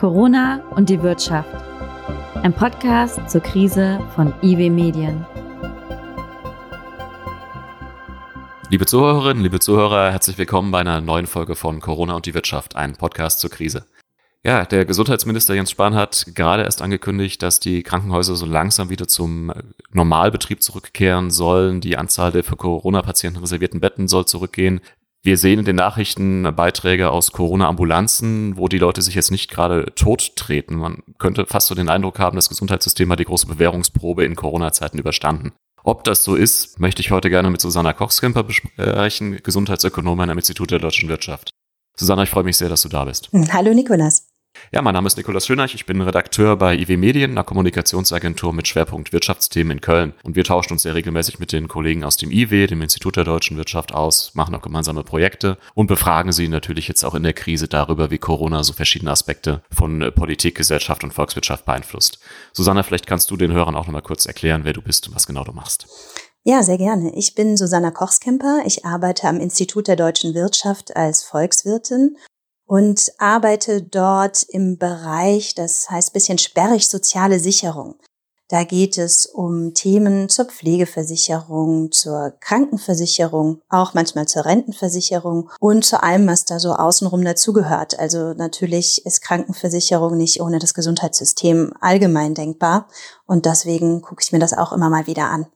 Corona und die Wirtschaft. Ein Podcast zur Krise von IW Medien. Liebe Zuhörerinnen, liebe Zuhörer, herzlich willkommen bei einer neuen Folge von Corona und die Wirtschaft, ein Podcast zur Krise. Ja, der Gesundheitsminister Jens Spahn hat gerade erst angekündigt, dass die Krankenhäuser so langsam wieder zum Normalbetrieb zurückkehren sollen. Die Anzahl der für Corona-Patienten reservierten Betten soll zurückgehen. Wir sehen in den Nachrichten Beiträge aus Corona-Ambulanzen, wo die Leute sich jetzt nicht gerade tot treten. Man könnte fast so den Eindruck haben, das Gesundheitssystem hat die große Bewährungsprobe in Corona-Zeiten überstanden. Ob das so ist, möchte ich heute gerne mit Susanna Kochskemper besprechen, Gesundheitsökonomin am Institut der deutschen Wirtschaft. Susanna, ich freue mich sehr, dass du da bist. Hallo Nikolas. Ja, mein Name ist Nikolaus Schöneich, ich bin Redakteur bei IW Medien, einer Kommunikationsagentur mit Schwerpunkt Wirtschaftsthemen in Köln. Und wir tauschen uns sehr regelmäßig mit den Kollegen aus dem IW, dem Institut der deutschen Wirtschaft aus, machen auch gemeinsame Projekte und befragen sie natürlich jetzt auch in der Krise darüber, wie Corona so verschiedene Aspekte von äh, Politik, Gesellschaft und Volkswirtschaft beeinflusst. Susanna, vielleicht kannst du den Hörern auch nochmal kurz erklären, wer du bist und was genau du machst. Ja, sehr gerne. Ich bin Susanna Kochskemper. Ich arbeite am Institut der deutschen Wirtschaft als Volkswirtin und arbeite dort im Bereich, das heißt bisschen sperrig, soziale Sicherung. Da geht es um Themen zur Pflegeversicherung, zur Krankenversicherung, auch manchmal zur Rentenversicherung und zu allem, was da so außenrum dazugehört. Also natürlich ist Krankenversicherung nicht ohne das Gesundheitssystem allgemein denkbar und deswegen gucke ich mir das auch immer mal wieder an.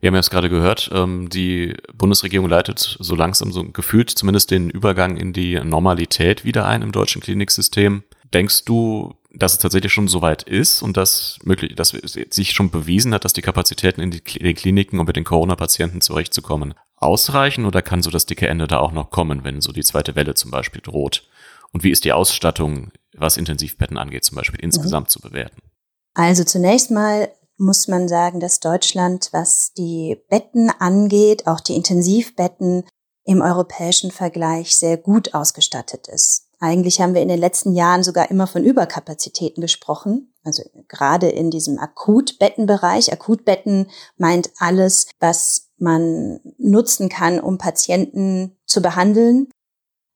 Wir haben ja es gerade gehört, ähm, die Bundesregierung leitet so langsam so gefühlt zumindest den Übergang in die Normalität wieder ein im deutschen Kliniksystem. Denkst du, dass es tatsächlich schon so weit ist und dass möglich, dass sich schon bewiesen hat, dass die Kapazitäten in, in den Kliniken, um mit den Corona-Patienten zurechtzukommen, ausreichen oder kann so das dicke Ende da auch noch kommen, wenn so die zweite Welle zum Beispiel droht? Und wie ist die Ausstattung, was Intensivbetten angeht, zum Beispiel insgesamt mhm. zu bewerten? Also zunächst mal muss man sagen, dass Deutschland, was die Betten angeht, auch die Intensivbetten im europäischen Vergleich sehr gut ausgestattet ist. Eigentlich haben wir in den letzten Jahren sogar immer von Überkapazitäten gesprochen. Also gerade in diesem Akutbettenbereich. Akutbetten meint alles, was man nutzen kann, um Patienten zu behandeln.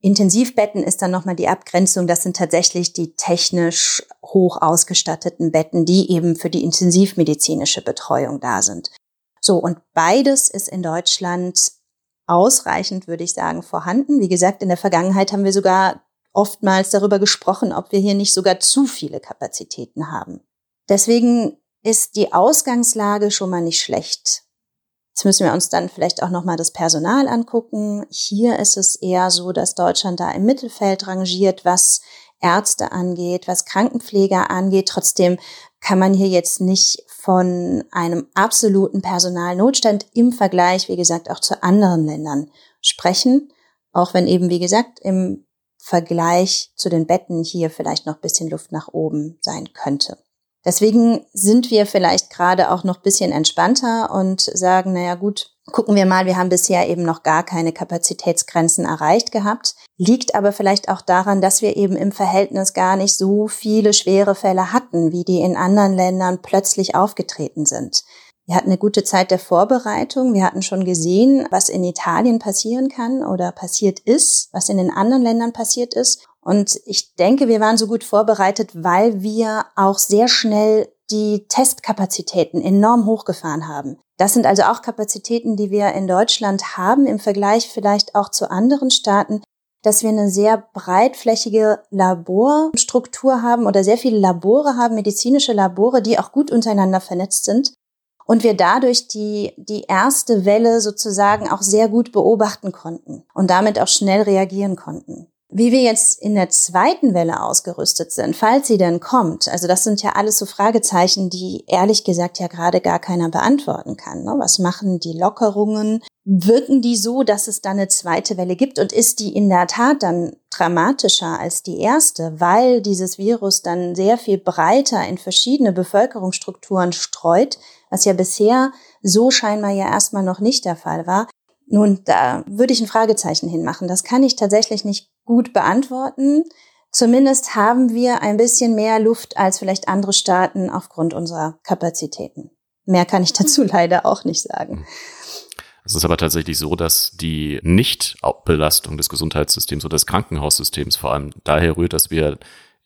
Intensivbetten ist dann nochmal die Abgrenzung. Das sind tatsächlich die technisch hoch ausgestatteten Betten, die eben für die intensivmedizinische Betreuung da sind. So, und beides ist in Deutschland ausreichend, würde ich sagen, vorhanden. Wie gesagt, in der Vergangenheit haben wir sogar oftmals darüber gesprochen, ob wir hier nicht sogar zu viele Kapazitäten haben. Deswegen ist die Ausgangslage schon mal nicht schlecht. Jetzt müssen wir uns dann vielleicht auch nochmal das Personal angucken. Hier ist es eher so, dass Deutschland da im Mittelfeld rangiert, was Ärzte angeht, was Krankenpfleger angeht. Trotzdem kann man hier jetzt nicht von einem absoluten Personalnotstand im Vergleich, wie gesagt, auch zu anderen Ländern sprechen. Auch wenn eben, wie gesagt, im Vergleich zu den Betten hier vielleicht noch bisschen Luft nach oben sein könnte. Deswegen sind wir vielleicht gerade auch noch bisschen entspannter und sagen, naja gut, gucken wir mal, wir haben bisher eben noch gar keine Kapazitätsgrenzen erreicht gehabt. Liegt aber vielleicht auch daran, dass wir eben im Verhältnis gar nicht so viele schwere Fälle hatten, wie die in anderen Ländern plötzlich aufgetreten sind. Wir hatten eine gute Zeit der Vorbereitung. Wir hatten schon gesehen, was in Italien passieren kann oder passiert ist, was in den anderen Ländern passiert ist. Und ich denke, wir waren so gut vorbereitet, weil wir auch sehr schnell die Testkapazitäten enorm hochgefahren haben. Das sind also auch Kapazitäten, die wir in Deutschland haben im Vergleich vielleicht auch zu anderen Staaten, dass wir eine sehr breitflächige Laborstruktur haben oder sehr viele Labore haben, medizinische Labore, die auch gut untereinander vernetzt sind. Und wir dadurch die, die erste Welle sozusagen auch sehr gut beobachten konnten und damit auch schnell reagieren konnten. Wie wir jetzt in der zweiten Welle ausgerüstet sind, falls sie denn kommt, also das sind ja alles so Fragezeichen, die ehrlich gesagt ja gerade gar keiner beantworten kann. Ne? Was machen die Lockerungen? Wirken die so, dass es dann eine zweite Welle gibt? Und ist die in der Tat dann dramatischer als die erste, weil dieses Virus dann sehr viel breiter in verschiedene Bevölkerungsstrukturen streut, was ja bisher so scheinbar ja erstmal noch nicht der Fall war? Nun, da würde ich ein Fragezeichen hinmachen. Das kann ich tatsächlich nicht gut beantworten. Zumindest haben wir ein bisschen mehr Luft als vielleicht andere Staaten aufgrund unserer Kapazitäten. Mehr kann ich dazu leider auch nicht sagen. Es ist aber tatsächlich so, dass die Nichtbelastung des Gesundheitssystems oder des Krankenhaussystems vor allem daher rührt, dass wir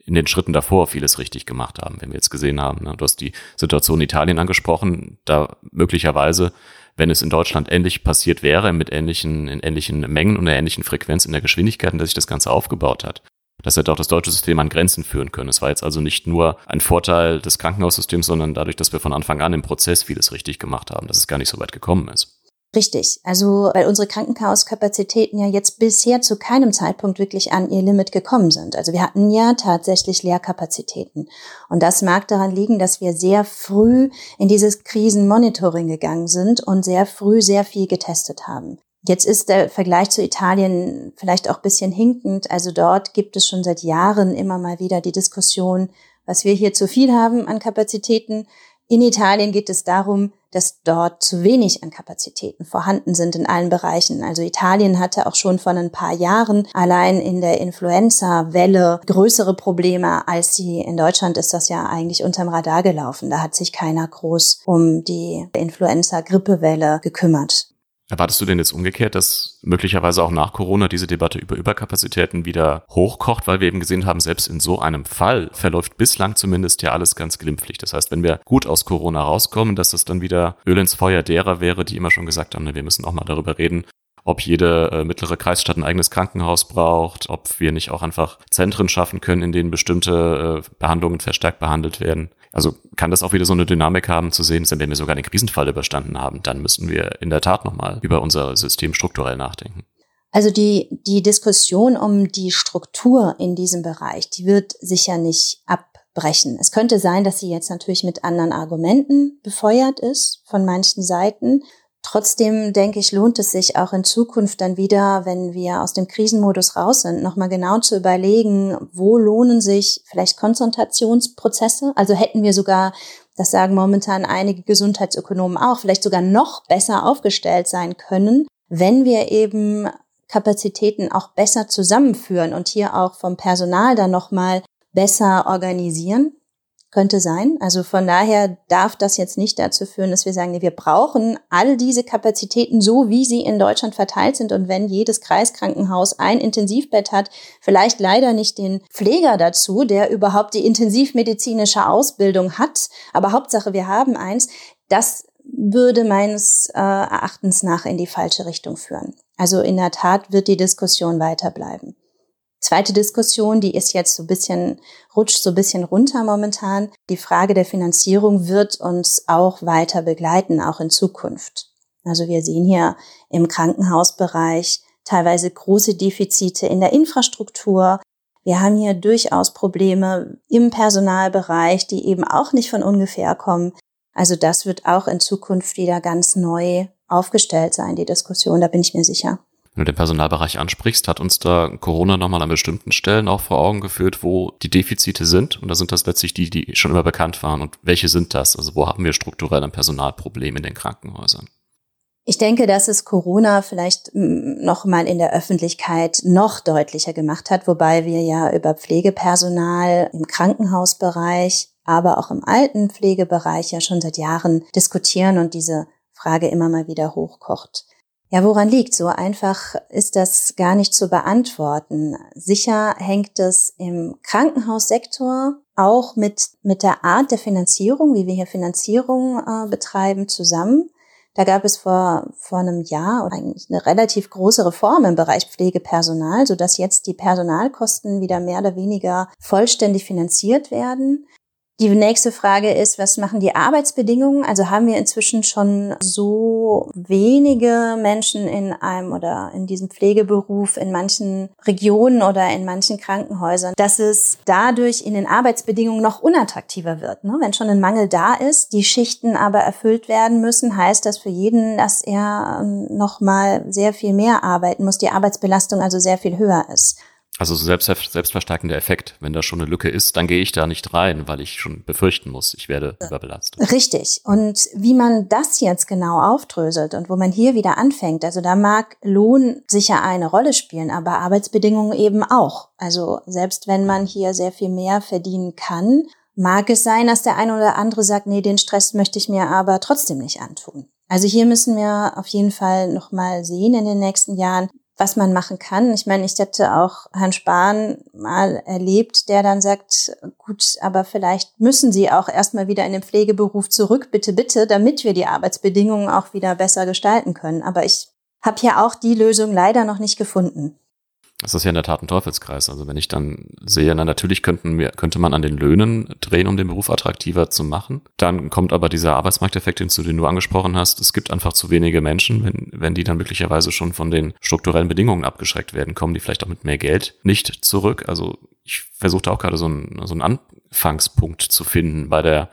in den Schritten davor vieles richtig gemacht haben. Wenn wir jetzt gesehen haben, ne, du hast die Situation in Italien angesprochen, da möglicherweise, wenn es in Deutschland ähnlich passiert wäre, mit ähnlichen, in ähnlichen Mengen und einer ähnlichen Frequenz in der Geschwindigkeit, dass sich das Ganze aufgebaut hat, das hätte auch das deutsche System an Grenzen führen können. Es war jetzt also nicht nur ein Vorteil des Krankenhaussystems, sondern dadurch, dass wir von Anfang an im Prozess vieles richtig gemacht haben, dass es gar nicht so weit gekommen ist. Richtig. Also, weil unsere Krankenhauskapazitäten ja jetzt bisher zu keinem Zeitpunkt wirklich an ihr Limit gekommen sind. Also wir hatten ja tatsächlich Leerkapazitäten. Und das mag daran liegen, dass wir sehr früh in dieses Krisenmonitoring gegangen sind und sehr früh sehr viel getestet haben. Jetzt ist der Vergleich zu Italien vielleicht auch bisschen hinkend. Also dort gibt es schon seit Jahren immer mal wieder die Diskussion, was wir hier zu viel haben an Kapazitäten. In Italien geht es darum, dass dort zu wenig an Kapazitäten vorhanden sind in allen Bereichen. Also Italien hatte auch schon vor ein paar Jahren allein in der Influenza-Welle größere Probleme als die. In Deutschland ist das ja eigentlich unterm Radar gelaufen. Da hat sich keiner groß um die Influenza-Grippewelle gekümmert. Erwartest du denn jetzt umgekehrt, dass möglicherweise auch nach Corona diese Debatte über Überkapazitäten wieder hochkocht, weil wir eben gesehen haben, selbst in so einem Fall verläuft bislang zumindest ja alles ganz glimpflich. Das heißt, wenn wir gut aus Corona rauskommen, dass es dann wieder Öl ins Feuer derer wäre, die immer schon gesagt haben, wir müssen auch mal darüber reden, ob jede äh, mittlere Kreisstadt ein eigenes Krankenhaus braucht, ob wir nicht auch einfach Zentren schaffen können, in denen bestimmte äh, Behandlungen verstärkt behandelt werden. Also kann das auch wieder so eine Dynamik haben zu sehen, wenn wir sogar den Krisenfall überstanden haben, dann müssen wir in der Tat nochmal über unser System strukturell nachdenken. Also die, die Diskussion um die Struktur in diesem Bereich, die wird sicher nicht abbrechen. Es könnte sein, dass sie jetzt natürlich mit anderen Argumenten befeuert ist von manchen Seiten. Trotzdem denke ich, lohnt es sich auch in Zukunft dann wieder, wenn wir aus dem Krisenmodus raus sind, nochmal genau zu überlegen, wo lohnen sich vielleicht Konzentrationsprozesse? Also hätten wir sogar, das sagen momentan einige Gesundheitsökonomen auch, vielleicht sogar noch besser aufgestellt sein können, wenn wir eben Kapazitäten auch besser zusammenführen und hier auch vom Personal dann nochmal besser organisieren könnte sein. Also von daher darf das jetzt nicht dazu führen, dass wir sagen, wir brauchen all diese Kapazitäten so, wie sie in Deutschland verteilt sind. Und wenn jedes Kreiskrankenhaus ein Intensivbett hat, vielleicht leider nicht den Pfleger dazu, der überhaupt die intensivmedizinische Ausbildung hat. Aber Hauptsache, wir haben eins. Das würde meines äh, Erachtens nach in die falsche Richtung führen. Also in der Tat wird die Diskussion weiterbleiben. Zweite Diskussion, die ist jetzt so ein bisschen, rutscht so ein bisschen runter momentan. Die Frage der Finanzierung wird uns auch weiter begleiten, auch in Zukunft. Also wir sehen hier im Krankenhausbereich teilweise große Defizite in der Infrastruktur. Wir haben hier durchaus Probleme im Personalbereich, die eben auch nicht von ungefähr kommen. Also das wird auch in Zukunft wieder ganz neu aufgestellt sein, die Diskussion, da bin ich mir sicher. Wenn du den Personalbereich ansprichst, hat uns da Corona nochmal an bestimmten Stellen auch vor Augen geführt, wo die Defizite sind. Und da sind das letztlich die, die schon immer bekannt waren. Und welche sind das? Also wo haben wir strukturell ein Personalproblem in den Krankenhäusern? Ich denke, dass es Corona vielleicht noch mal in der Öffentlichkeit noch deutlicher gemacht hat, wobei wir ja über Pflegepersonal im Krankenhausbereich, aber auch im Altenpflegebereich ja schon seit Jahren diskutieren und diese Frage immer mal wieder hochkocht. Ja, woran liegt? So einfach ist das gar nicht zu beantworten. Sicher hängt es im Krankenhaussektor auch mit, mit der Art der Finanzierung, wie wir hier Finanzierung äh, betreiben, zusammen. Da gab es vor, vor einem Jahr eigentlich eine relativ große Reform im Bereich Pflegepersonal, sodass jetzt die Personalkosten wieder mehr oder weniger vollständig finanziert werden. Die nächste Frage ist, was machen die Arbeitsbedingungen? Also haben wir inzwischen schon so wenige Menschen in einem oder in diesem Pflegeberuf in manchen Regionen oder in manchen Krankenhäusern, dass es dadurch in den Arbeitsbedingungen noch unattraktiver wird. Ne? Wenn schon ein Mangel da ist, die Schichten aber erfüllt werden müssen, heißt das für jeden, dass er ähm, noch mal sehr viel mehr arbeiten muss, die Arbeitsbelastung also sehr viel höher ist. Also so selbst, selbstverstärkender Effekt. Wenn da schon eine Lücke ist, dann gehe ich da nicht rein, weil ich schon befürchten muss, ich werde überbelastet. Richtig. Und wie man das jetzt genau aufdröselt und wo man hier wieder anfängt, also da mag Lohn sicher eine Rolle spielen, aber Arbeitsbedingungen eben auch. Also selbst wenn man hier sehr viel mehr verdienen kann, mag es sein, dass der eine oder andere sagt, nee, den Stress möchte ich mir aber trotzdem nicht antun. Also hier müssen wir auf jeden Fall nochmal sehen in den nächsten Jahren, was man machen kann. Ich meine, ich hätte auch Herrn Spahn mal erlebt, der dann sagt, gut, aber vielleicht müssen Sie auch erstmal wieder in den Pflegeberuf zurück, bitte, bitte, damit wir die Arbeitsbedingungen auch wieder besser gestalten können. Aber ich habe hier auch die Lösung leider noch nicht gefunden. Das ist ja in der Tat ein Teufelskreis. Also wenn ich dann sehe, na natürlich könnten wir, könnte man an den Löhnen drehen, um den Beruf attraktiver zu machen. Dann kommt aber dieser Arbeitsmarkteffekt hinzu, den du angesprochen hast. Es gibt einfach zu wenige Menschen, wenn, wenn die dann möglicherweise schon von den strukturellen Bedingungen abgeschreckt werden, kommen die vielleicht auch mit mehr Geld nicht zurück. Also ich versuchte auch gerade so einen, so einen Anfangspunkt zu finden bei der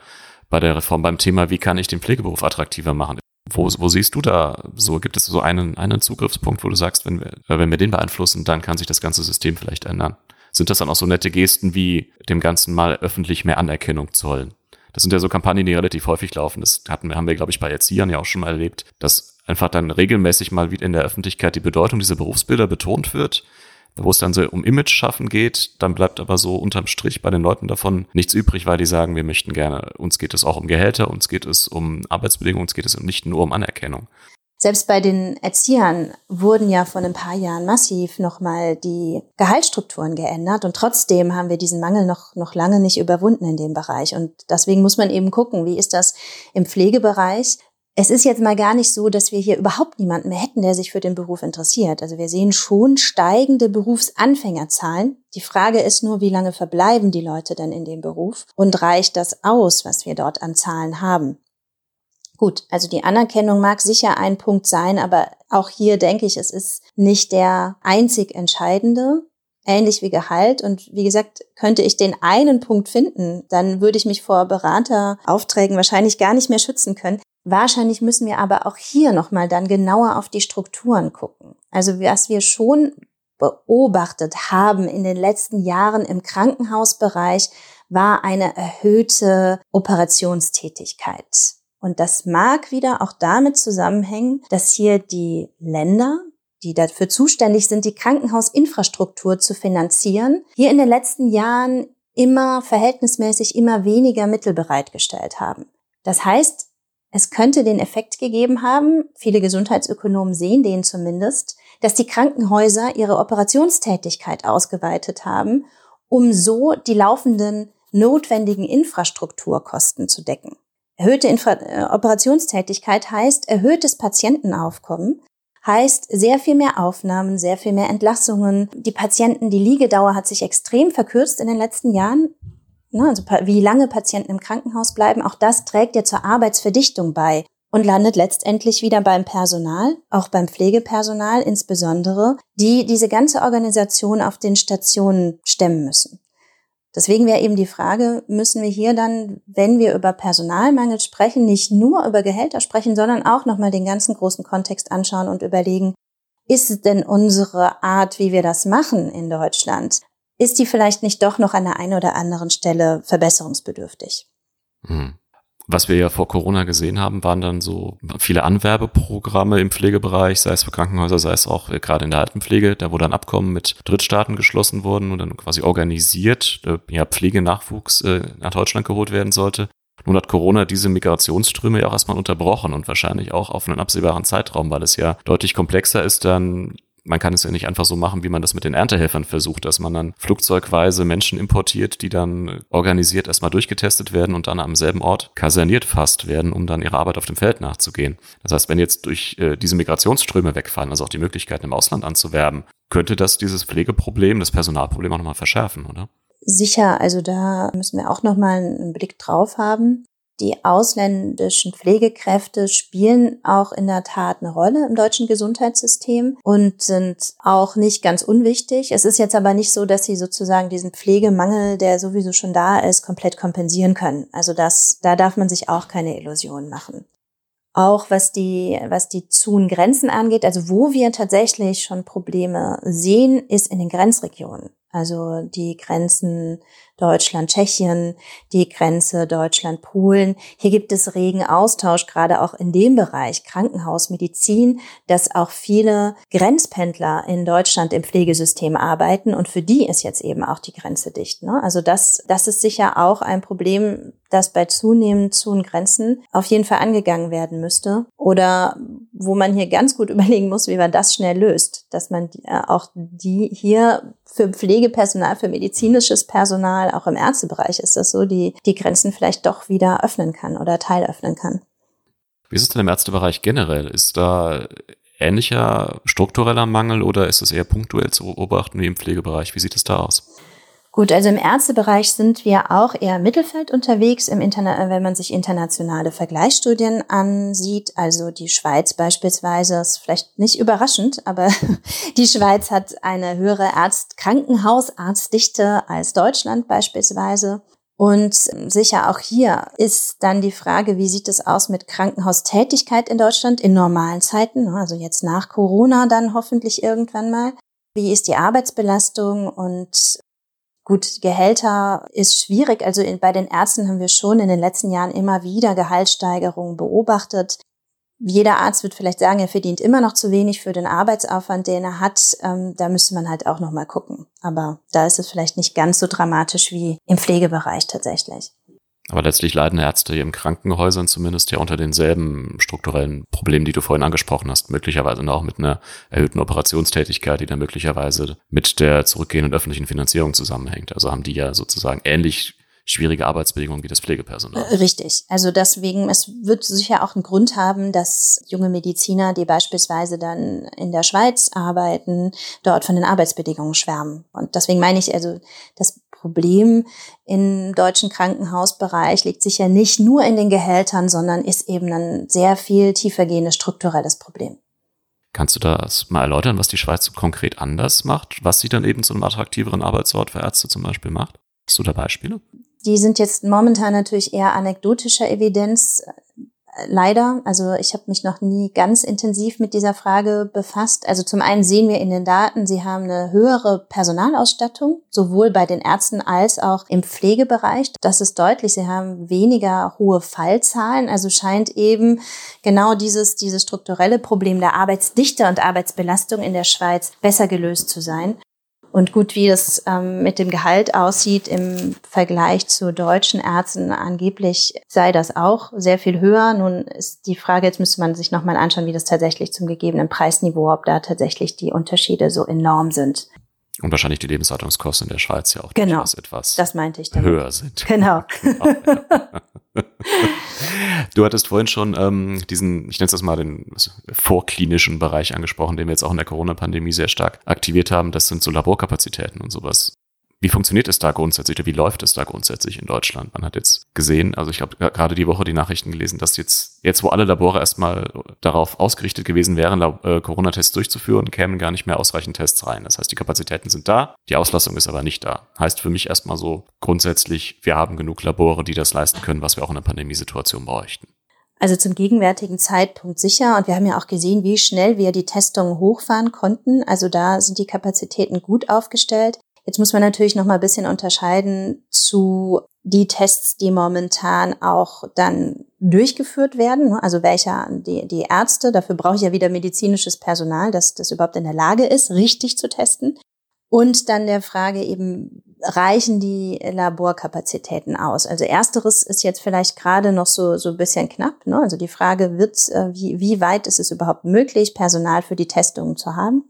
bei der Reform beim Thema, wie kann ich den Pflegeberuf attraktiver machen? Wo, wo siehst du da so? Gibt es so einen, einen Zugriffspunkt, wo du sagst, wenn wir, wenn wir den beeinflussen, dann kann sich das ganze System vielleicht ändern? Sind das dann auch so nette Gesten wie dem Ganzen mal öffentlich mehr Anerkennung zollen? Das sind ja so Kampagnen, die relativ häufig laufen. Das hatten haben wir, glaube ich, bei Erziehern ja auch schon mal erlebt, dass einfach dann regelmäßig mal wieder in der Öffentlichkeit die Bedeutung dieser Berufsbilder betont wird wo es dann so um Image schaffen geht, dann bleibt aber so unterm Strich bei den Leuten davon nichts übrig, weil die sagen, wir möchten gerne, uns geht es auch um Gehälter, uns geht es um Arbeitsbedingungen, uns geht es nicht nur um Anerkennung. Selbst bei den Erziehern wurden ja vor ein paar Jahren massiv nochmal die Gehaltsstrukturen geändert und trotzdem haben wir diesen Mangel noch, noch lange nicht überwunden in dem Bereich. Und deswegen muss man eben gucken, wie ist das im Pflegebereich? Es ist jetzt mal gar nicht so, dass wir hier überhaupt niemanden mehr hätten, der sich für den Beruf interessiert. Also wir sehen schon steigende Berufsanfängerzahlen. Die Frage ist nur, wie lange verbleiben die Leute denn in dem Beruf und reicht das aus, was wir dort an Zahlen haben? Gut, also die Anerkennung mag sicher ein Punkt sein, aber auch hier denke ich, es ist nicht der einzig entscheidende ähnlich wie Gehalt. Und wie gesagt, könnte ich den einen Punkt finden, dann würde ich mich vor Berateraufträgen wahrscheinlich gar nicht mehr schützen können. Wahrscheinlich müssen wir aber auch hier nochmal dann genauer auf die Strukturen gucken. Also was wir schon beobachtet haben in den letzten Jahren im Krankenhausbereich, war eine erhöhte Operationstätigkeit. Und das mag wieder auch damit zusammenhängen, dass hier die Länder, die dafür zuständig sind, die Krankenhausinfrastruktur zu finanzieren, hier in den letzten Jahren immer verhältnismäßig immer weniger Mittel bereitgestellt haben. Das heißt, es könnte den Effekt gegeben haben, viele Gesundheitsökonomen sehen den zumindest, dass die Krankenhäuser ihre Operationstätigkeit ausgeweitet haben, um so die laufenden notwendigen Infrastrukturkosten zu decken. Erhöhte Infra äh, Operationstätigkeit heißt erhöhtes Patientenaufkommen, heißt sehr viel mehr Aufnahmen, sehr viel mehr Entlassungen. Die Patienten, die Liegedauer hat sich extrem verkürzt in den letzten Jahren. Ne, also wie lange Patienten im Krankenhaus bleiben, auch das trägt ja zur Arbeitsverdichtung bei und landet letztendlich wieder beim Personal, auch beim Pflegepersonal insbesondere, die diese ganze Organisation auf den Stationen stemmen müssen. Deswegen wäre eben die Frage, müssen wir hier dann, wenn wir über Personalmangel sprechen, nicht nur über Gehälter sprechen, sondern auch nochmal den ganzen großen Kontext anschauen und überlegen, ist denn unsere Art, wie wir das machen in Deutschland, ist die vielleicht nicht doch noch an der einen oder anderen Stelle verbesserungsbedürftig. Hm. Was wir ja vor Corona gesehen haben, waren dann so viele Anwerbeprogramme im Pflegebereich, sei es für Krankenhäuser, sei es auch gerade in der Altenpflege, da wo dann Abkommen mit Drittstaaten geschlossen wurden und dann quasi organisiert äh, ja, Pflegenachwuchs äh, nach Deutschland geholt werden sollte. Nun hat Corona diese Migrationsströme ja auch erstmal unterbrochen und wahrscheinlich auch auf einen absehbaren Zeitraum, weil es ja deutlich komplexer ist, dann man kann es ja nicht einfach so machen, wie man das mit den Erntehelfern versucht, dass man dann flugzeugweise Menschen importiert, die dann organisiert erstmal durchgetestet werden und dann am selben Ort kaserniert fast werden, um dann ihrer Arbeit auf dem Feld nachzugehen. Das heißt, wenn jetzt durch äh, diese Migrationsströme wegfallen, also auch die Möglichkeit im Ausland anzuwerben, könnte das dieses Pflegeproblem, das Personalproblem auch nochmal verschärfen, oder? Sicher, also da müssen wir auch nochmal einen Blick drauf haben. Die ausländischen Pflegekräfte spielen auch in der Tat eine Rolle im deutschen Gesundheitssystem und sind auch nicht ganz unwichtig. Es ist jetzt aber nicht so, dass sie sozusagen diesen Pflegemangel, der sowieso schon da ist, komplett kompensieren können. Also das, da darf man sich auch keine Illusionen machen. Auch was die, was die Zun Grenzen angeht, also wo wir tatsächlich schon Probleme sehen, ist in den Grenzregionen. Also die Grenzen Deutschland, Tschechien, die Grenze Deutschland, Polen. Hier gibt es regen Austausch, gerade auch in dem Bereich Krankenhaus, Medizin, dass auch viele Grenzpendler in Deutschland im Pflegesystem arbeiten und für die ist jetzt eben auch die Grenze dicht. Ne? Also das, das ist sicher auch ein Problem, das bei zunehmend zu Grenzen auf jeden Fall angegangen werden müsste oder wo man hier ganz gut überlegen muss, wie man das schnell löst, dass man äh, auch die hier für Pflegepersonal, für medizinisches Personal, auch im Ärztebereich ist das so, die die Grenzen vielleicht doch wieder öffnen kann oder teilöffnen kann. Wie ist es denn im Ärztebereich generell? Ist da ähnlicher struktureller Mangel oder ist es eher punktuell zu beobachten wie im Pflegebereich? Wie sieht es da aus? Gut, also im Ärztebereich sind wir auch eher Mittelfeld unterwegs, im Interna wenn man sich internationale Vergleichsstudien ansieht. Also die Schweiz beispielsweise ist vielleicht nicht überraschend, aber die Schweiz hat eine höhere Arzt-Krankenhausarztdichte als Deutschland beispielsweise. Und sicher auch hier ist dann die Frage, wie sieht es aus mit Krankenhaustätigkeit in Deutschland in normalen Zeiten, also jetzt nach Corona dann hoffentlich irgendwann mal. Wie ist die Arbeitsbelastung und Gut, Gehälter ist schwierig. Also bei den Ärzten haben wir schon in den letzten Jahren immer wieder Gehaltssteigerungen beobachtet. Jeder Arzt wird vielleicht sagen, er verdient immer noch zu wenig für den Arbeitsaufwand, den er hat. Ähm, da müsste man halt auch noch mal gucken. Aber da ist es vielleicht nicht ganz so dramatisch wie im Pflegebereich tatsächlich. Aber letztlich leiden Ärzte hier im Krankenhäusern zumindest ja unter denselben strukturellen Problemen, die du vorhin angesprochen hast. Möglicherweise auch mit einer erhöhten Operationstätigkeit, die dann möglicherweise mit der zurückgehenden öffentlichen Finanzierung zusammenhängt. Also haben die ja sozusagen ähnlich schwierige Arbeitsbedingungen wie das Pflegepersonal. Richtig. Also deswegen, es wird sicher auch einen Grund haben, dass junge Mediziner, die beispielsweise dann in der Schweiz arbeiten, dort von den Arbeitsbedingungen schwärmen. Und deswegen meine ich also, das Problem im deutschen Krankenhausbereich liegt sicher nicht nur in den Gehältern, sondern ist eben ein sehr viel tiefergehendes strukturelles Problem. Kannst du das mal erläutern, was die Schweiz konkret anders macht, was sie dann eben zu einem attraktiveren Arbeitsort für Ärzte zum Beispiel macht? Hast du da Beispiele? Die sind jetzt momentan natürlich eher anekdotischer Evidenz leider. Also ich habe mich noch nie ganz intensiv mit dieser Frage befasst. Also zum einen sehen wir in den Daten, sie haben eine höhere Personalausstattung, sowohl bei den Ärzten als auch im Pflegebereich. Das ist deutlich. Sie haben weniger hohe Fallzahlen. Also scheint eben genau dieses, dieses strukturelle Problem der Arbeitsdichte und Arbeitsbelastung in der Schweiz besser gelöst zu sein. Und gut, wie das ähm, mit dem Gehalt aussieht im Vergleich zu deutschen Ärzten, angeblich sei das auch sehr viel höher. Nun ist die Frage, jetzt müsste man sich nochmal anschauen, wie das tatsächlich zum gegebenen Preisniveau, ob da tatsächlich die Unterschiede so enorm sind. Und wahrscheinlich die Lebenshaltungskosten in der Schweiz ja auch genau, etwas das meinte ich damit. höher sind. Genau. genau ja. Du hattest vorhin schon ähm, diesen, ich nenne es das mal den vorklinischen Bereich angesprochen, den wir jetzt auch in der Corona-Pandemie sehr stark aktiviert haben. Das sind so Laborkapazitäten und sowas. Wie funktioniert es da grundsätzlich oder wie läuft es da grundsätzlich in Deutschland? Man hat jetzt gesehen, also ich habe gerade die Woche die Nachrichten gelesen, dass jetzt, jetzt wo alle Labore erstmal darauf ausgerichtet gewesen wären, äh, Corona-Tests durchzuführen, kämen gar nicht mehr ausreichend Tests rein. Das heißt, die Kapazitäten sind da, die Auslastung ist aber nicht da. Heißt für mich erstmal so grundsätzlich, wir haben genug Labore, die das leisten können, was wir auch in einer Pandemiesituation bräuchten. Also zum gegenwärtigen Zeitpunkt sicher. Und wir haben ja auch gesehen, wie schnell wir die Testungen hochfahren konnten. Also da sind die Kapazitäten gut aufgestellt. Jetzt muss man natürlich noch mal ein bisschen unterscheiden zu die Tests, die momentan auch dann durchgeführt werden. Also welcher die, die Ärzte, dafür brauche ich ja wieder medizinisches Personal, dass das überhaupt in der Lage ist, richtig zu testen. Und dann der Frage eben, reichen die Laborkapazitäten aus? Also ersteres ist jetzt vielleicht gerade noch so, so ein bisschen knapp. Ne? Also die Frage wird, äh, wie, wie weit ist es überhaupt möglich, Personal für die Testungen zu haben?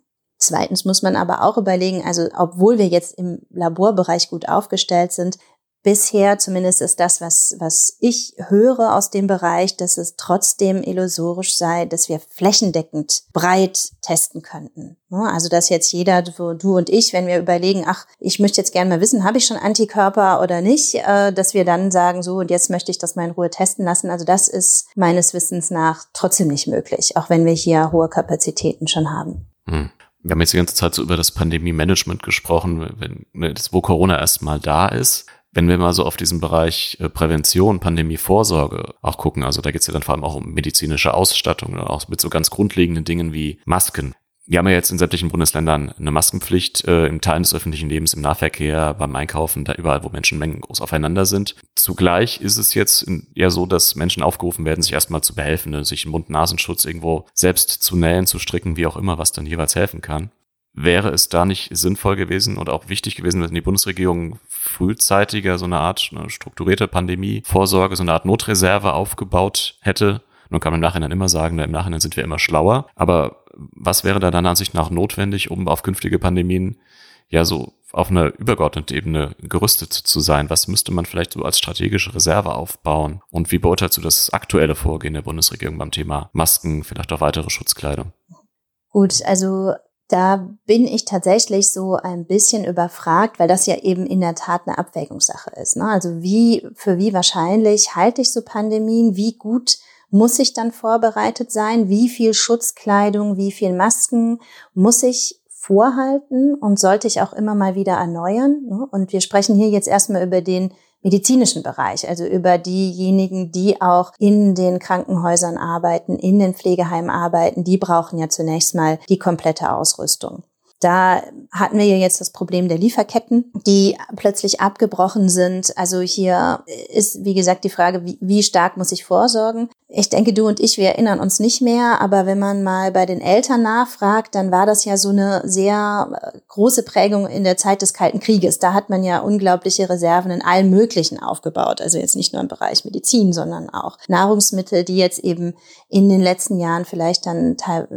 Zweitens muss man aber auch überlegen, also obwohl wir jetzt im Laborbereich gut aufgestellt sind, bisher zumindest ist das, was, was ich höre aus dem Bereich, dass es trotzdem illusorisch sei, dass wir flächendeckend breit testen könnten. Also dass jetzt jeder, du und ich, wenn wir überlegen, ach, ich möchte jetzt gerne mal wissen, habe ich schon Antikörper oder nicht, äh, dass wir dann sagen, so, und jetzt möchte ich das mal in Ruhe testen lassen. Also das ist meines Wissens nach trotzdem nicht möglich, auch wenn wir hier hohe Kapazitäten schon haben. Hm wir haben jetzt die ganze Zeit so über das Pandemie-Management gesprochen, wenn, ne, wo Corona erstmal da ist. Wenn wir mal so auf diesen Bereich äh, Prävention, Pandemie-Vorsorge auch gucken, also da geht es ja dann vor allem auch um medizinische Ausstattung, auch mit so ganz grundlegenden Dingen wie Masken. Wir haben ja jetzt in sämtlichen Bundesländern eine Maskenpflicht äh, im Teilen des öffentlichen Lebens, im Nahverkehr, beim Einkaufen, da überall, wo Menschenmengen groß aufeinander sind. Zugleich ist es jetzt eher so, dass Menschen aufgerufen werden, sich erstmal zu behelfen, ne? sich einen Mund-Nasenschutz irgendwo selbst zu nähen, zu stricken, wie auch immer, was dann jeweils helfen kann. Wäre es da nicht sinnvoll gewesen und auch wichtig gewesen, wenn die Bundesregierung frühzeitiger so eine Art eine strukturierte Pandemievorsorge, so eine Art Notreserve aufgebaut hätte, nun kann man im Nachhinein immer sagen, im Nachhinein sind wir immer schlauer. Aber was wäre da deiner Ansicht nach notwendig, um auf künftige Pandemien ja so auf einer übergeordneten Ebene gerüstet zu sein? Was müsste man vielleicht so als strategische Reserve aufbauen? Und wie beurteilst du das aktuelle Vorgehen der Bundesregierung beim Thema Masken, vielleicht auch weitere Schutzkleidung? Gut, also da bin ich tatsächlich so ein bisschen überfragt, weil das ja eben in der Tat eine Abwägungssache ist. Ne? Also wie, für wie wahrscheinlich halte ich so Pandemien? Wie gut muss ich dann vorbereitet sein? Wie viel Schutzkleidung, wie viel Masken muss ich vorhalten und sollte ich auch immer mal wieder erneuern? Ne? Und wir sprechen hier jetzt erstmal über den medizinischen Bereich, also über diejenigen, die auch in den Krankenhäusern arbeiten, in den Pflegeheimen arbeiten, die brauchen ja zunächst mal die komplette Ausrüstung. Da hatten wir ja jetzt das Problem der Lieferketten, die plötzlich abgebrochen sind. Also hier ist, wie gesagt, die Frage, wie, wie stark muss ich vorsorgen? Ich denke, du und ich, wir erinnern uns nicht mehr, aber wenn man mal bei den Eltern nachfragt, dann war das ja so eine sehr äh, große Prägung in der Zeit des Kalten Krieges. Da hat man ja unglaubliche Reserven in allem Möglichen aufgebaut. Also jetzt nicht nur im Bereich Medizin, sondern auch Nahrungsmittel, die jetzt eben in den letzten Jahren vielleicht dann,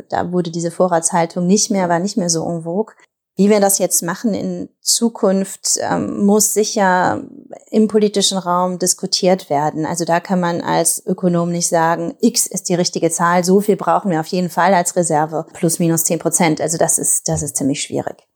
da wurde diese Vorratshaltung nicht mehr, war nicht mehr so en vogue. Wie wir das jetzt machen in Zukunft, ähm, muss sicher im politischen Raum diskutiert werden. Also da kann man als Ökonom nicht sagen, X ist die richtige Zahl, so viel brauchen wir auf jeden Fall als Reserve, plus minus zehn Prozent. Also das ist, das ist ziemlich schwierig.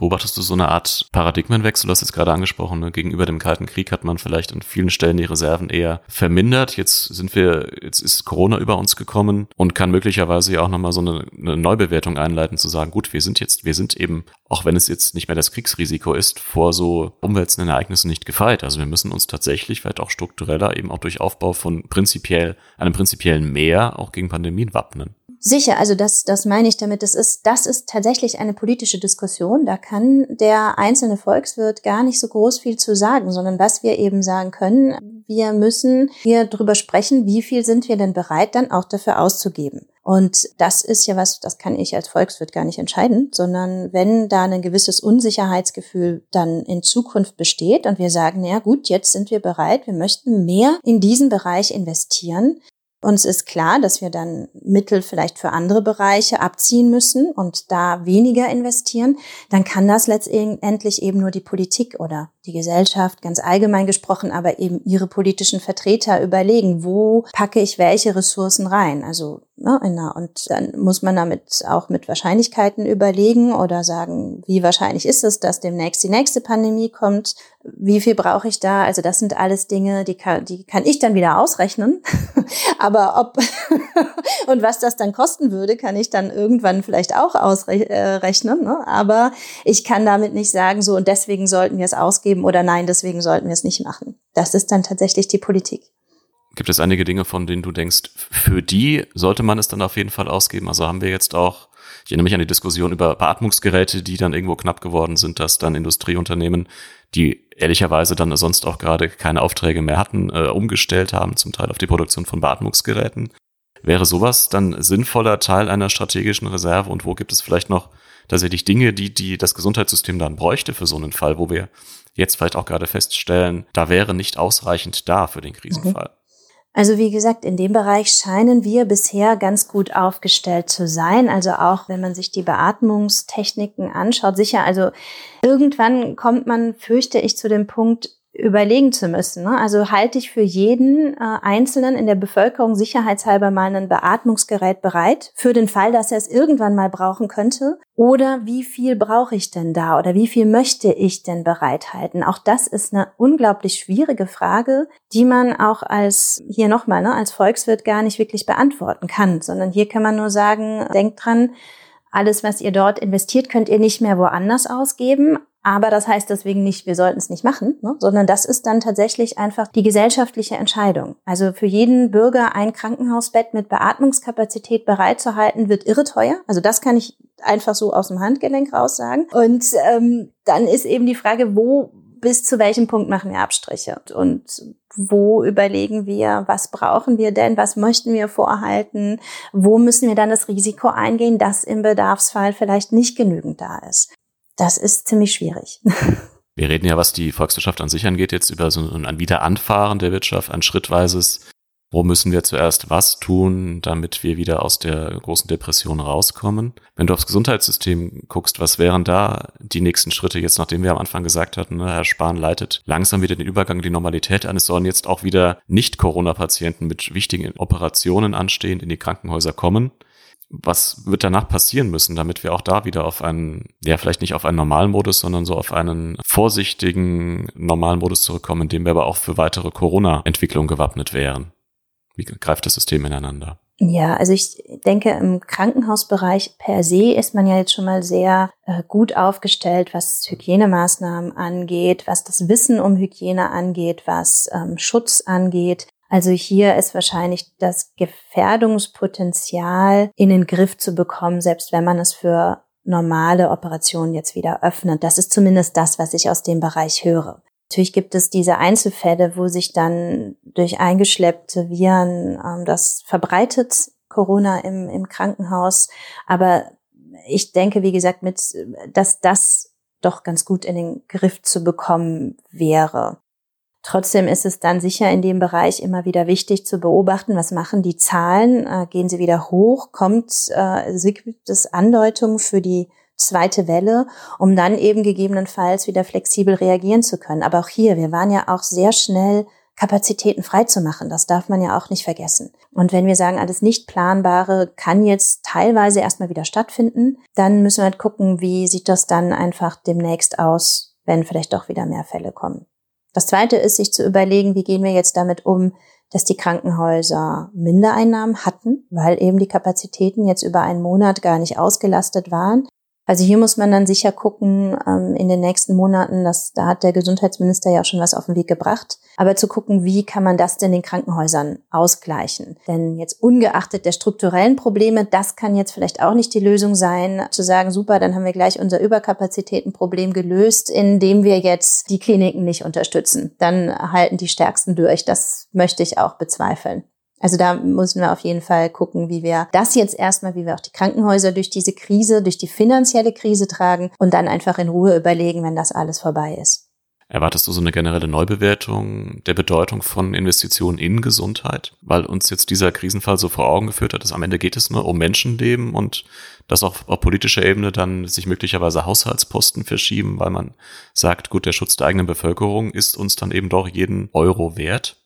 Beobachtest du so eine Art Paradigmenwechsel? Du hast jetzt gerade angesprochen, ne? gegenüber dem Kalten Krieg hat man vielleicht an vielen Stellen die Reserven eher vermindert. Jetzt sind wir, jetzt ist Corona über uns gekommen und kann möglicherweise ja auch nochmal so eine, eine Neubewertung einleiten, zu sagen, gut, wir sind jetzt, wir sind eben, auch wenn es jetzt nicht mehr das Kriegsrisiko ist, vor so umwälzenden Ereignissen nicht gefeit. Also wir müssen uns tatsächlich vielleicht auch struktureller eben auch durch Aufbau von prinzipiell, einem prinzipiellen Mehr auch gegen Pandemien wappnen. Sicher, also das, das meine ich damit. Das ist, das ist tatsächlich eine politische Diskussion. Da kann der einzelne Volkswirt gar nicht so groß viel zu sagen, sondern was wir eben sagen können, wir müssen hier drüber sprechen, wie viel sind wir denn bereit, dann auch dafür auszugeben. Und das ist ja was, das kann ich als Volkswirt gar nicht entscheiden, sondern wenn da ein gewisses Unsicherheitsgefühl dann in Zukunft besteht und wir sagen, ja gut, jetzt sind wir bereit, wir möchten mehr in diesen Bereich investieren, uns ist klar, dass wir dann Mittel vielleicht für andere Bereiche abziehen müssen und da weniger investieren. Dann kann das letztendlich eben nur die Politik oder die Gesellschaft ganz allgemein gesprochen, aber eben ihre politischen Vertreter überlegen, wo packe ich welche Ressourcen rein. Also Ne, und dann muss man damit auch mit Wahrscheinlichkeiten überlegen oder sagen, wie wahrscheinlich ist es, dass demnächst die nächste Pandemie kommt? Wie viel brauche ich da? Also das sind alles Dinge, die kann, die kann ich dann wieder ausrechnen. Aber ob und was das dann kosten würde, kann ich dann irgendwann vielleicht auch ausrechnen. Ne? Aber ich kann damit nicht sagen, so und deswegen sollten wir es ausgeben oder nein, deswegen sollten wir es nicht machen. Das ist dann tatsächlich die Politik. Gibt es einige Dinge, von denen du denkst, für die sollte man es dann auf jeden Fall ausgeben? Also haben wir jetzt auch, ich erinnere mich an die Diskussion über Beatmungsgeräte, die dann irgendwo knapp geworden sind, dass dann Industrieunternehmen, die ehrlicherweise dann sonst auch gerade keine Aufträge mehr hatten, äh, umgestellt haben, zum Teil auf die Produktion von Beatmungsgeräten. Wäre sowas dann sinnvoller Teil einer strategischen Reserve? Und wo gibt es vielleicht noch tatsächlich Dinge, die, die das Gesundheitssystem dann bräuchte für so einen Fall, wo wir jetzt vielleicht auch gerade feststellen, da wäre nicht ausreichend da für den Krisenfall? Mhm. Also wie gesagt, in dem Bereich scheinen wir bisher ganz gut aufgestellt zu sein. Also auch wenn man sich die Beatmungstechniken anschaut, sicher, also irgendwann kommt man, fürchte ich, zu dem Punkt, überlegen zu müssen. Ne? Also halte ich für jeden äh, Einzelnen in der Bevölkerung sicherheitshalber mal ein Beatmungsgerät bereit, für den Fall, dass er es irgendwann mal brauchen könnte? Oder wie viel brauche ich denn da? Oder wie viel möchte ich denn bereithalten? Auch das ist eine unglaublich schwierige Frage, die man auch als, hier nochmal, ne, als Volkswirt gar nicht wirklich beantworten kann, sondern hier kann man nur sagen, denkt dran, alles, was ihr dort investiert, könnt ihr nicht mehr woanders ausgeben. Aber das heißt deswegen nicht, wir sollten es nicht machen, ne? sondern das ist dann tatsächlich einfach die gesellschaftliche Entscheidung. Also für jeden Bürger ein Krankenhausbett mit Beatmungskapazität bereitzuhalten, wird irre teuer. Also das kann ich einfach so aus dem Handgelenk raus sagen. Und ähm, dann ist eben die Frage, wo bis zu welchem Punkt machen wir Abstriche und wo überlegen wir, was brauchen wir denn, was möchten wir vorhalten, wo müssen wir dann das Risiko eingehen, dass im Bedarfsfall vielleicht nicht genügend da ist. Das ist ziemlich schwierig. Wir reden ja, was die Volkswirtschaft an sich angeht, jetzt über so ein Wiederanfahren der Wirtschaft, ein schrittweises wo müssen wir zuerst was tun, damit wir wieder aus der großen Depression rauskommen? Wenn du aufs Gesundheitssystem guckst, was wären da die nächsten Schritte jetzt, nachdem wir am Anfang gesagt hatten, ne, Herr Spahn leitet langsam wieder den Übergang in die Normalität an. Es sollen jetzt auch wieder Nicht-Corona-Patienten mit wichtigen Operationen anstehen, in die Krankenhäuser kommen. Was wird danach passieren müssen, damit wir auch da wieder auf einen, ja, vielleicht nicht auf einen normalen Modus, sondern so auf einen vorsichtigen normalen Modus zurückkommen, in dem wir aber auch für weitere Corona-Entwicklungen gewappnet wären? Wie greift das System ineinander? Ja, also ich denke, im Krankenhausbereich per se ist man ja jetzt schon mal sehr äh, gut aufgestellt, was Hygienemaßnahmen angeht, was das Wissen um Hygiene angeht, was ähm, Schutz angeht. Also hier ist wahrscheinlich das Gefährdungspotenzial in den Griff zu bekommen, selbst wenn man es für normale Operationen jetzt wieder öffnet. Das ist zumindest das, was ich aus dem Bereich höre. Natürlich gibt es diese Einzelfälle, wo sich dann durch eingeschleppte Viren ähm, das verbreitet, Corona im, im Krankenhaus. Aber ich denke, wie gesagt, mit, dass das doch ganz gut in den Griff zu bekommen wäre. Trotzdem ist es dann sicher in dem Bereich immer wieder wichtig zu beobachten, was machen die Zahlen, äh, gehen sie wieder hoch, kommt, äh, gibt es Andeutungen für die zweite Welle, um dann eben gegebenenfalls wieder flexibel reagieren zu können. Aber auch hier, wir waren ja auch sehr schnell Kapazitäten freizumachen. Das darf man ja auch nicht vergessen. Und wenn wir sagen, alles nicht planbare kann jetzt teilweise erstmal wieder stattfinden, dann müssen wir halt gucken, wie sieht das dann einfach demnächst aus, wenn vielleicht doch wieder mehr Fälle kommen. Das zweite ist, sich zu überlegen, wie gehen wir jetzt damit um, dass die Krankenhäuser Mindereinnahmen hatten, weil eben die Kapazitäten jetzt über einen Monat gar nicht ausgelastet waren. Also hier muss man dann sicher gucken ähm, in den nächsten Monaten, dass da hat der Gesundheitsminister ja auch schon was auf den Weg gebracht, aber zu gucken, wie kann man das denn den Krankenhäusern ausgleichen? Denn jetzt ungeachtet der strukturellen Probleme, das kann jetzt vielleicht auch nicht die Lösung sein, zu sagen, super, dann haben wir gleich unser Überkapazitätenproblem gelöst, indem wir jetzt die Kliniken nicht unterstützen. Dann halten die Stärksten durch. Das möchte ich auch bezweifeln. Also da müssen wir auf jeden Fall gucken, wie wir das jetzt erstmal, wie wir auch die Krankenhäuser durch diese Krise, durch die finanzielle Krise tragen und dann einfach in Ruhe überlegen, wenn das alles vorbei ist. Erwartest du so eine generelle Neubewertung der Bedeutung von Investitionen in Gesundheit? Weil uns jetzt dieser Krisenfall so vor Augen geführt hat, dass am Ende geht es nur um Menschenleben und dass auch auf politischer Ebene dann sich möglicherweise Haushaltsposten verschieben, weil man sagt, gut, der Schutz der eigenen Bevölkerung ist uns dann eben doch jeden Euro wert?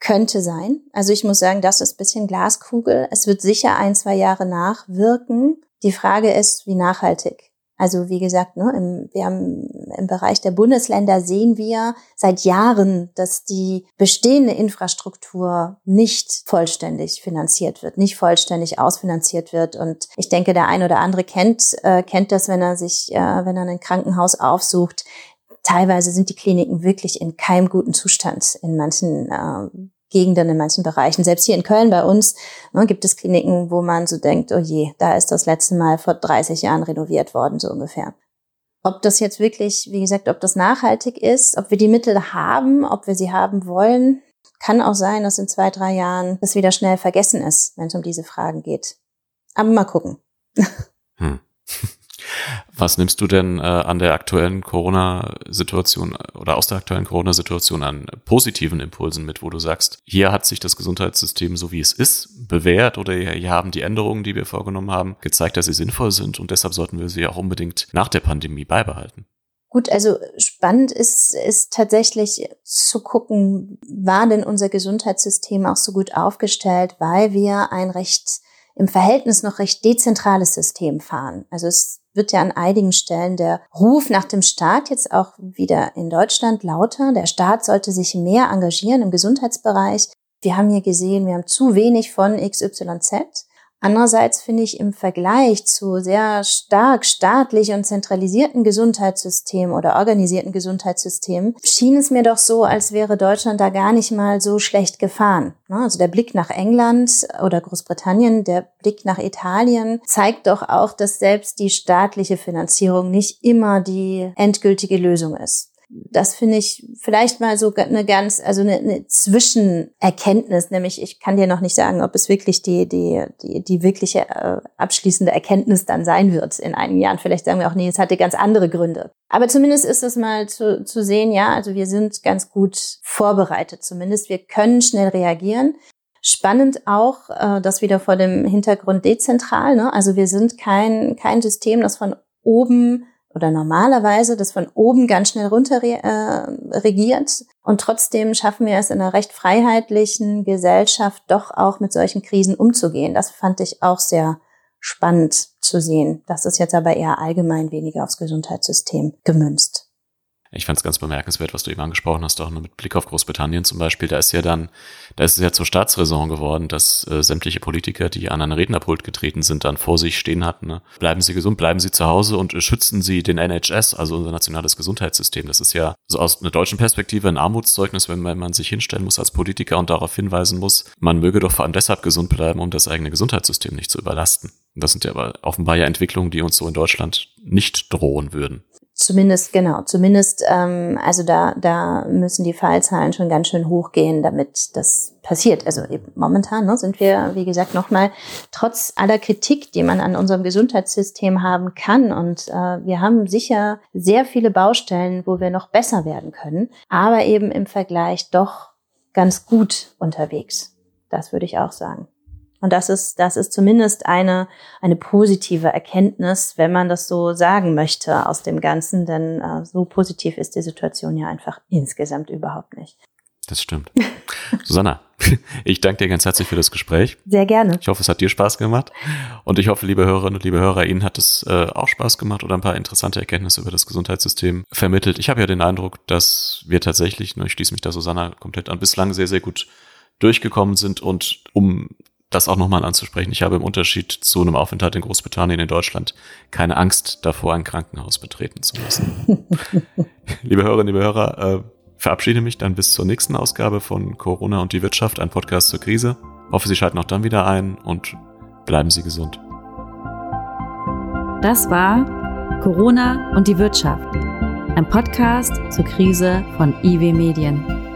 Könnte sein. Also ich muss sagen, das ist bisschen Glaskugel. Es wird sicher ein, zwei Jahre nachwirken. Die Frage ist, wie nachhaltig. Also wie gesagt, ne, im, wir haben im Bereich der Bundesländer sehen wir seit Jahren, dass die bestehende Infrastruktur nicht vollständig finanziert wird, nicht vollständig ausfinanziert wird. Und ich denke, der ein oder andere kennt äh, kennt das, wenn er sich, äh, wenn er ein Krankenhaus aufsucht teilweise sind die Kliniken wirklich in keinem guten Zustand in manchen äh, Gegenden, in manchen Bereichen. Selbst hier in Köln bei uns ne, gibt es Kliniken, wo man so denkt, oh je, da ist das letzte Mal vor 30 Jahren renoviert worden, so ungefähr. Ob das jetzt wirklich, wie gesagt, ob das nachhaltig ist, ob wir die Mittel haben, ob wir sie haben wollen, kann auch sein, dass in zwei, drei Jahren das wieder schnell vergessen ist, wenn es um diese Fragen geht. Aber mal gucken. Hm. Was nimmst du denn äh, an der aktuellen Corona-Situation oder aus der aktuellen Corona-Situation an positiven Impulsen mit, wo du sagst, hier hat sich das Gesundheitssystem so wie es ist bewährt oder hier haben die Änderungen, die wir vorgenommen haben, gezeigt, dass sie sinnvoll sind und deshalb sollten wir sie auch unbedingt nach der Pandemie beibehalten? Gut, also spannend ist, ist tatsächlich zu gucken, war denn unser Gesundheitssystem auch so gut aufgestellt, weil wir ein recht im Verhältnis noch recht dezentrales System fahren. Also es wird ja an einigen Stellen der Ruf nach dem Staat jetzt auch wieder in Deutschland lauter. Der Staat sollte sich mehr engagieren im Gesundheitsbereich. Wir haben hier gesehen, wir haben zu wenig von XYZ. Andererseits finde ich im Vergleich zu sehr stark staatlich und zentralisierten Gesundheitssystemen oder organisierten Gesundheitssystemen schien es mir doch so, als wäre Deutschland da gar nicht mal so schlecht gefahren. Ne? Also der Blick nach England oder Großbritannien, der Blick nach Italien zeigt doch auch, dass selbst die staatliche Finanzierung nicht immer die endgültige Lösung ist das finde ich vielleicht mal so eine ganz, also eine, eine Zwischenerkenntnis, nämlich ich kann dir noch nicht sagen, ob es wirklich die, die, die, die wirkliche äh, abschließende Erkenntnis dann sein wird in einigen Jahren. Vielleicht sagen wir auch, nee, es hatte ganz andere Gründe. Aber zumindest ist es mal zu, zu sehen, ja, also wir sind ganz gut vorbereitet zumindest. Wir können schnell reagieren. Spannend auch, äh, das wieder vor dem Hintergrund dezentral. Ne? Also wir sind kein, kein System, das von oben oder normalerweise das von oben ganz schnell runter äh, regiert. Und trotzdem schaffen wir es in einer recht freiheitlichen Gesellschaft doch auch mit solchen Krisen umzugehen. Das fand ich auch sehr spannend zu sehen. Das ist jetzt aber eher allgemein weniger aufs Gesundheitssystem gemünzt. Ich fand es ganz bemerkenswert, was du eben angesprochen hast, auch mit Blick auf Großbritannien zum Beispiel. Da ist ja dann, da ist es ja zur Staatsräson geworden, dass äh, sämtliche Politiker, die an einen Rednerpult getreten sind, dann vor sich stehen hatten. Ne? Bleiben Sie gesund, bleiben Sie zu Hause und äh, schützen Sie den NHS, also unser nationales Gesundheitssystem. Das ist ja so aus einer deutschen Perspektive ein Armutszeugnis, wenn man, man sich hinstellen muss als Politiker und darauf hinweisen muss, man möge doch vor allem deshalb gesund bleiben, um das eigene Gesundheitssystem nicht zu überlasten. Das sind ja aber offenbar ja Entwicklungen, die uns so in Deutschland nicht drohen würden. Zumindest, genau, zumindest, ähm, also da, da müssen die Fallzahlen schon ganz schön hochgehen, damit das passiert. Also eben momentan ne, sind wir, wie gesagt, nochmal trotz aller Kritik, die man an unserem Gesundheitssystem haben kann. Und äh, wir haben sicher sehr viele Baustellen, wo wir noch besser werden können, aber eben im Vergleich doch ganz gut unterwegs. Das würde ich auch sagen. Und das ist, das ist zumindest eine, eine positive Erkenntnis, wenn man das so sagen möchte aus dem Ganzen, denn äh, so positiv ist die Situation ja einfach insgesamt überhaupt nicht. Das stimmt. Susanna, ich danke dir ganz herzlich für das Gespräch. Sehr gerne. Ich hoffe, es hat dir Spaß gemacht. Und ich hoffe, liebe Hörerinnen und liebe Hörer, Ihnen hat es äh, auch Spaß gemacht oder ein paar interessante Erkenntnisse über das Gesundheitssystem vermittelt. Ich habe ja den Eindruck, dass wir tatsächlich, ne, ich schließe mich da Susanna komplett an, bislang sehr, sehr gut durchgekommen sind und um das auch nochmal anzusprechen. Ich habe im Unterschied zu einem Aufenthalt in Großbritannien in Deutschland keine Angst davor, ein Krankenhaus betreten zu müssen. liebe Hörerinnen, liebe Hörer, äh, verabschiede mich dann bis zur nächsten Ausgabe von Corona und die Wirtschaft, ein Podcast zur Krise. Hoffe, Sie schalten auch dann wieder ein und bleiben Sie gesund. Das war Corona und die Wirtschaft, ein Podcast zur Krise von IW Medien.